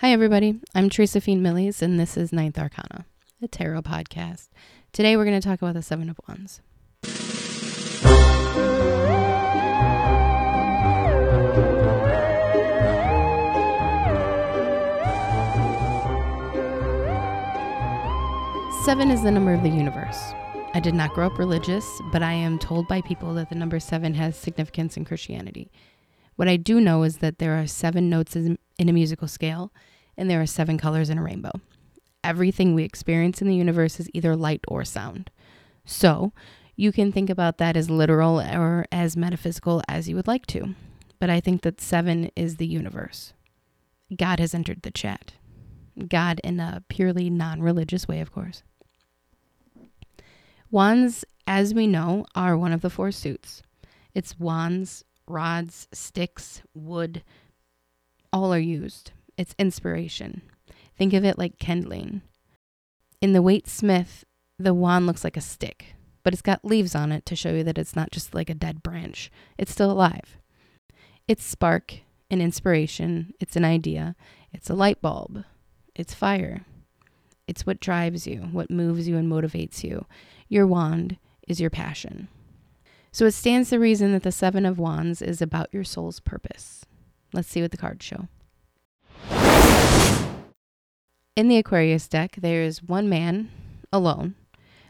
Hi, everybody. I'm Teresa Fiend Millies, and this is Ninth Arcana, a tarot podcast. Today, we're going to talk about the Seven of Wands. Seven is the number of the universe. I did not grow up religious, but I am told by people that the number seven has significance in Christianity. What I do know is that there are seven notes in a musical scale, and there are seven colors in a rainbow. Everything we experience in the universe is either light or sound. So, you can think about that as literal or as metaphysical as you would like to. But I think that seven is the universe. God has entered the chat. God in a purely non religious way, of course. Wands, as we know, are one of the four suits. It's wands, rods, sticks, wood, all are used. It's inspiration. Think of it like kindling. In the Waite Smith, the wand looks like a stick, but it's got leaves on it to show you that it's not just like a dead branch. It's still alive. It's spark, an inspiration, it's an idea, it's a light bulb, it's fire. It's what drives you, what moves you and motivates you. Your wand is your passion. So it stands to reason that the Seven of Wands is about your soul's purpose. Let's see what the cards show. In the Aquarius deck, there is one man alone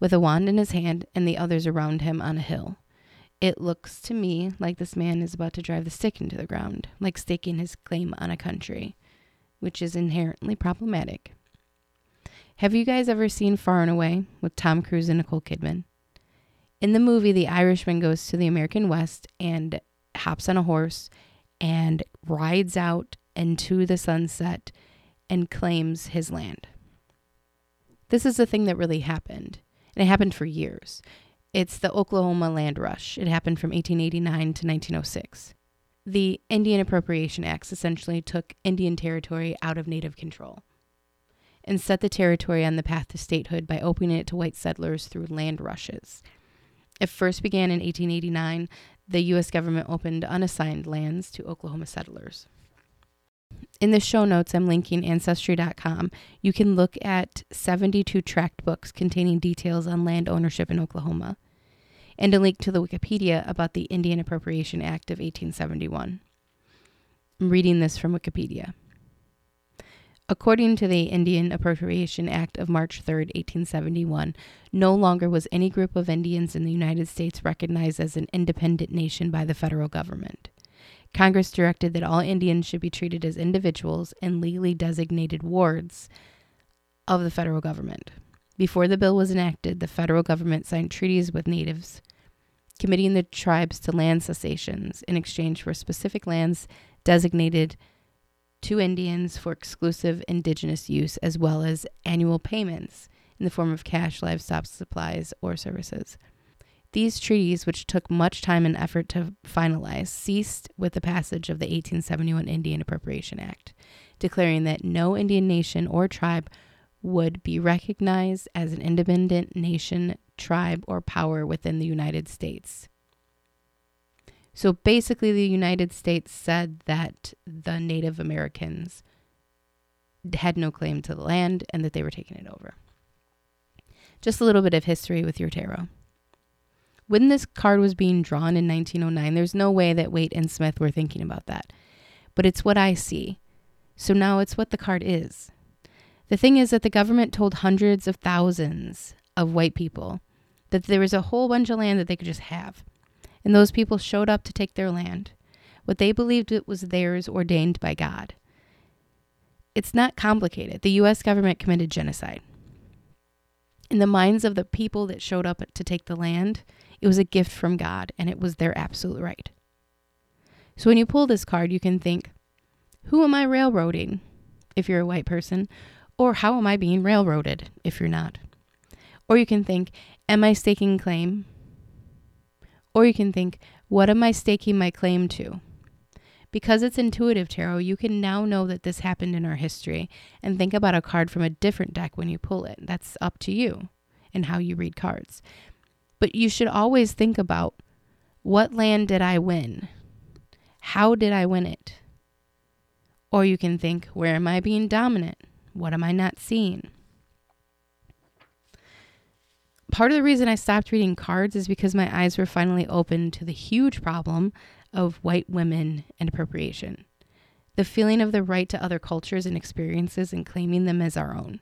with a wand in his hand and the others around him on a hill. It looks to me like this man is about to drive the stick into the ground, like staking his claim on a country, which is inherently problematic. Have you guys ever seen Far and Away with Tom Cruise and Nicole Kidman? In the movie, the Irishman goes to the American West and hops on a horse and rides out into the sunset and claims his land. This is the thing that really happened, and it happened for years. It's the Oklahoma land rush. It happened from 1889 to 1906. The Indian Appropriation Acts essentially took Indian territory out of native control and set the territory on the path to statehood by opening it to white settlers through land rushes. It first began in 1889. The U.S. government opened unassigned lands to Oklahoma settlers. In the show notes, I'm linking Ancestry.com. You can look at 72 tract books containing details on land ownership in Oklahoma, and a link to the Wikipedia about the Indian Appropriation Act of 1871. I'm reading this from Wikipedia. According to the Indian Appropriation Act of March 3, 1871, no longer was any group of Indians in the United States recognized as an independent nation by the federal government. Congress directed that all Indians should be treated as individuals and legally designated wards of the federal government. Before the bill was enacted, the federal government signed treaties with natives, committing the tribes to land cessations in exchange for specific lands designated to Indians for exclusive indigenous use, as well as annual payments in the form of cash, livestock, supplies, or services. These treaties, which took much time and effort to finalize, ceased with the passage of the 1871 Indian Appropriation Act, declaring that no Indian nation or tribe would be recognized as an independent nation, tribe, or power within the United States. So basically, the United States said that the Native Americans had no claim to the land and that they were taking it over. Just a little bit of history with your tarot. When this card was being drawn in 1909, there's no way that Waite and Smith were thinking about that. But it's what I see. So now it's what the card is. The thing is that the government told hundreds of thousands of white people that there was a whole bunch of land that they could just have and those people showed up to take their land, what they believed it was theirs ordained by God. It's not complicated. The U.S. government committed genocide. In the minds of the people that showed up to take the land, it was a gift from God and it was their absolute right. So when you pull this card, you can think, who am I railroading if you're a white person? Or how am I being railroaded if you're not? Or you can think, am I staking claim or you can think, what am I staking my claim to? Because it's intuitive tarot, you can now know that this happened in our history and think about a card from a different deck when you pull it. That's up to you and how you read cards. But you should always think about what land did I win? How did I win it? Or you can think, where am I being dominant? What am I not seeing? Part of the reason I stopped reading cards is because my eyes were finally open to the huge problem of white women and appropriation. The feeling of the right to other cultures and experiences and claiming them as our own.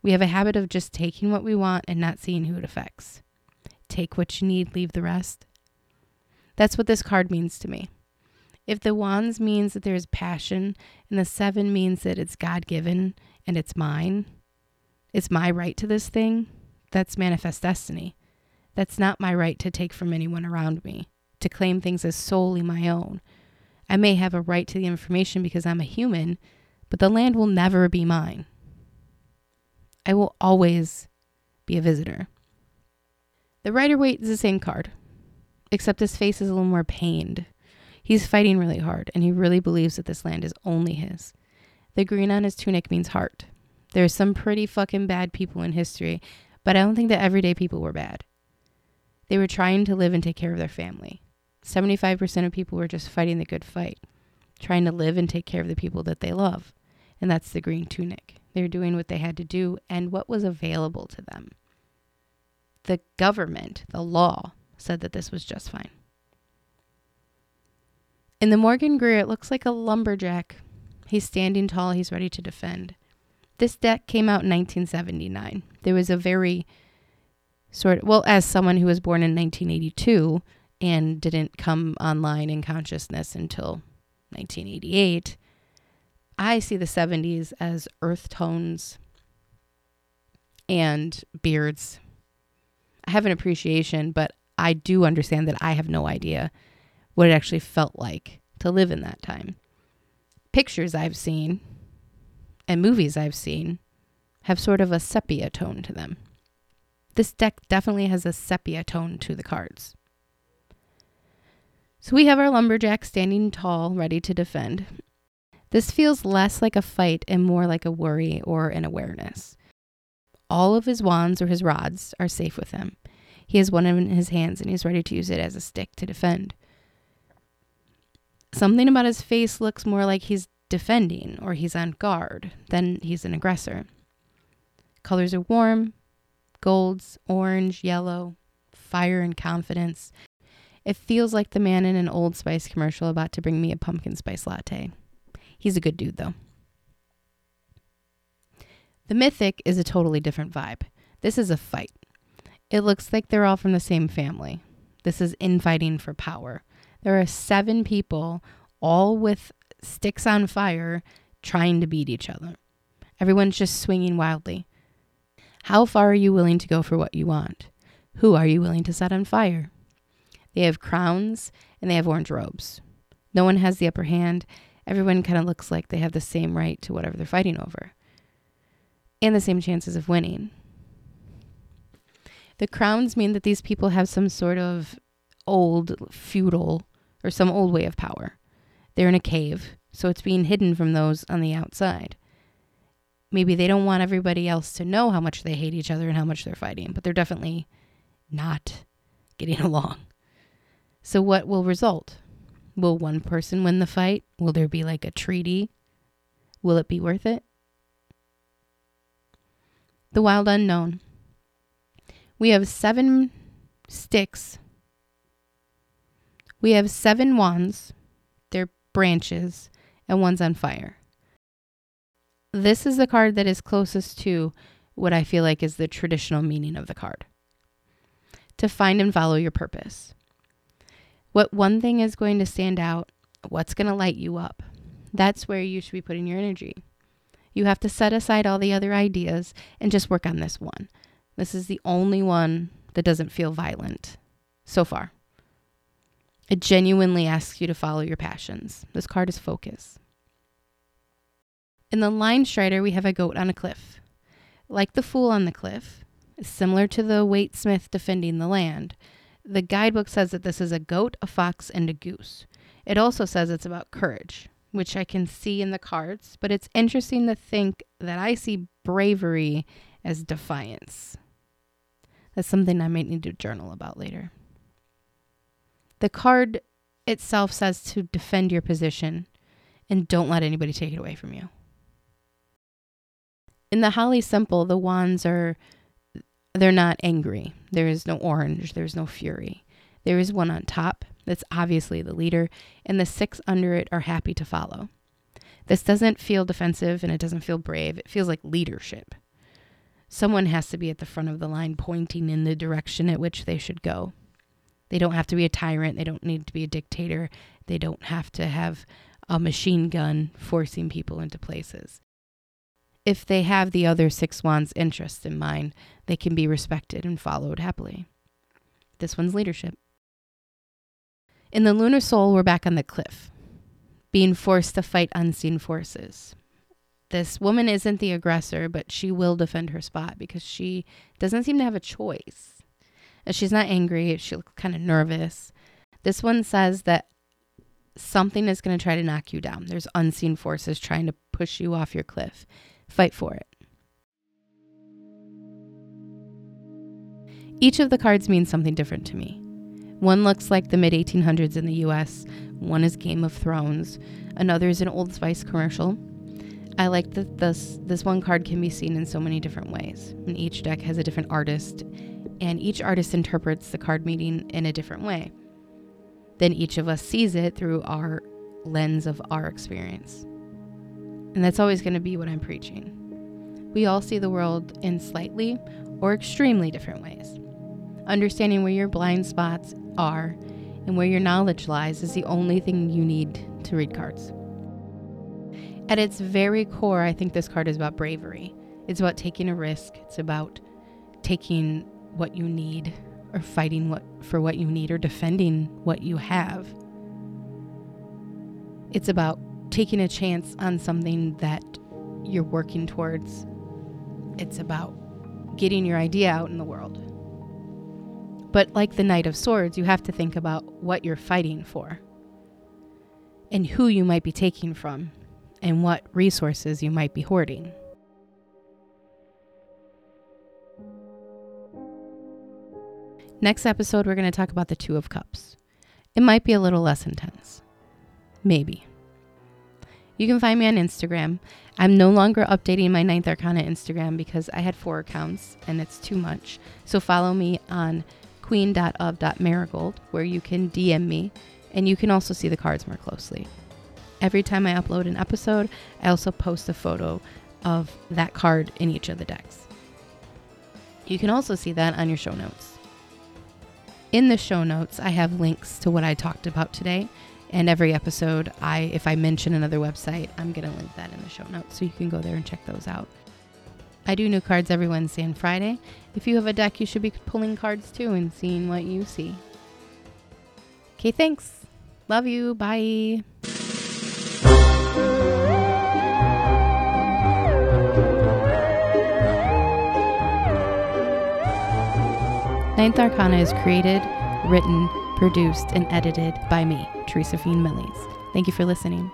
We have a habit of just taking what we want and not seeing who it affects. Take what you need, leave the rest. That's what this card means to me. If the wands means that there's passion and the seven means that it's God given and it's mine, it's my right to this thing, that's manifest destiny. That's not my right to take from anyone around me, to claim things as solely my own. I may have a right to the information because I'm a human, but the land will never be mine. I will always be a visitor. The Rider Waite is the same card, except his face is a little more pained. He's fighting really hard, and he really believes that this land is only his. The green on his tunic means heart. There are some pretty fucking bad people in history, but I don't think that everyday people were bad. They were trying to live and take care of their family. 75% of people were just fighting the good fight, trying to live and take care of the people that they love. And that's the green tunic. They're doing what they had to do and what was available to them the government, the law, said that this was just fine. In the Morgan Greer, it looks like a lumberjack. He's standing tall, he's ready to defend. This deck came out in 1979. There was a very sort of, well, as someone who was born in 1982 and didn't come online in consciousness until 1988, I see the 70s as earth tones and beards I have an appreciation, but I do understand that I have no idea what it actually felt like to live in that time. Pictures I've seen and movies I've seen have sort of a sepia tone to them. This deck definitely has a sepia tone to the cards. So we have our lumberjack standing tall, ready to defend. This feels less like a fight and more like a worry or an awareness. All of his wands or his rods are safe with him. He has one in his hands and he's ready to use it as a stick to defend. Something about his face looks more like he's defending or he's on guard then he's an aggressor. Colors are warm golds, orange, yellow, fire and confidence. It feels like the man in an Old Spice commercial about to bring me a pumpkin spice latte. He's a good dude, though. The Mythic is a totally different vibe. This is a fight. It looks like they're all from the same family. This is infighting for power. There are seven people, all with sticks on fire, trying to beat each other. Everyone's just swinging wildly. How far are you willing to go for what you want? Who are you willing to set on fire? They have crowns and they have orange robes. No one has the upper hand. Everyone kind of looks like they have the same right to whatever they're fighting over and the same chances of winning. The crowns mean that these people have some sort of old feudal or some old way of power. They're in a cave, so it's being hidden from those on the outside. Maybe they don't want everybody else to know how much they hate each other and how much they're fighting, but they're definitely not getting along. So, what will result? Will one person win the fight? Will there be like a treaty? Will it be worth it? The Wild Unknown. We have seven sticks. We have seven wands, branches, and one's on fire. This is the card that is closest to what I feel like is the traditional meaning of the card to find and follow your purpose. What one thing is going to stand out, what's going to light you up. That's where you should be putting your energy. You have to set aside all the other ideas and just work on this one. This is the only one that doesn't feel violent so far. It genuinely asks you to follow your passions. This card is focus. In the Linestrider, we have a goat on a cliff. Like the fool on the cliff, similar to the Waite Smith defending the land, the guidebook says that this is a goat, a fox, and a goose. It also says it's about courage which I can see in the cards, but it's interesting to think that I see bravery as defiance. That's something I might need to journal about later. The card itself says to defend your position and don't let anybody take it away from you. In the Holly Simple, the wands are they're not angry. There is no orange, there's no fury. There is one on top that's obviously the leader, and the six under it are happy to follow. This doesn't feel defensive and it doesn't feel brave. It feels like leadership. Someone has to be at the front of the line pointing in the direction at which they should go. They don't have to be a tyrant. They don't need to be a dictator. They don't have to have a machine gun forcing people into places. If they have the other six wands' interests in mind, they can be respected and followed happily. This one's leadership. In the lunar soul, we're back on the cliff, being forced to fight unseen forces. This woman isn't the aggressor, but she will defend her spot because she doesn't seem to have a choice. She's not angry, she looks kind of nervous. This one says that something is going to try to knock you down. There's unseen forces trying to push you off your cliff. Fight for it. Each of the cards means something different to me. One looks like the mid 1800s in the US, one is Game of Thrones, another is an Old Spice commercial. I like that this this one card can be seen in so many different ways. And each deck has a different artist, and each artist interprets the card meaning in a different way then each of us sees it through our lens of our experience. And that's always going to be what I'm preaching. We all see the world in slightly or extremely different ways. Understanding where your blind spots are and where your knowledge lies is the only thing you need to read cards. At its very core, I think this card is about bravery. It's about taking a risk, it's about taking what you need or fighting what for what you need or defending what you have. It's about taking a chance on something that you're working towards. It's about getting your idea out in the world. But like the Knight of Swords, you have to think about what you're fighting for and who you might be taking from and what resources you might be hoarding. Next episode, we're going to talk about the Two of Cups. It might be a little less intense. Maybe. You can find me on Instagram. I'm no longer updating my Ninth Arcana Instagram because I had four accounts and it's too much. So follow me on queen.of.marigold where you can DM me and you can also see the cards more closely. Every time I upload an episode, I also post a photo of that card in each of the decks. You can also see that on your show notes. In the show notes, I have links to what I talked about today. And every episode, I if I mention another website, I'm going to link that in the show notes so you can go there and check those out. I do new cards every Wednesday and Friday. If you have a deck, you should be pulling cards too and seeing what you see. Okay, thanks. Love you. Bye. Ninth Arcana is created, written, produced, and edited by me, Teresa Fien Millies. Thank you for listening.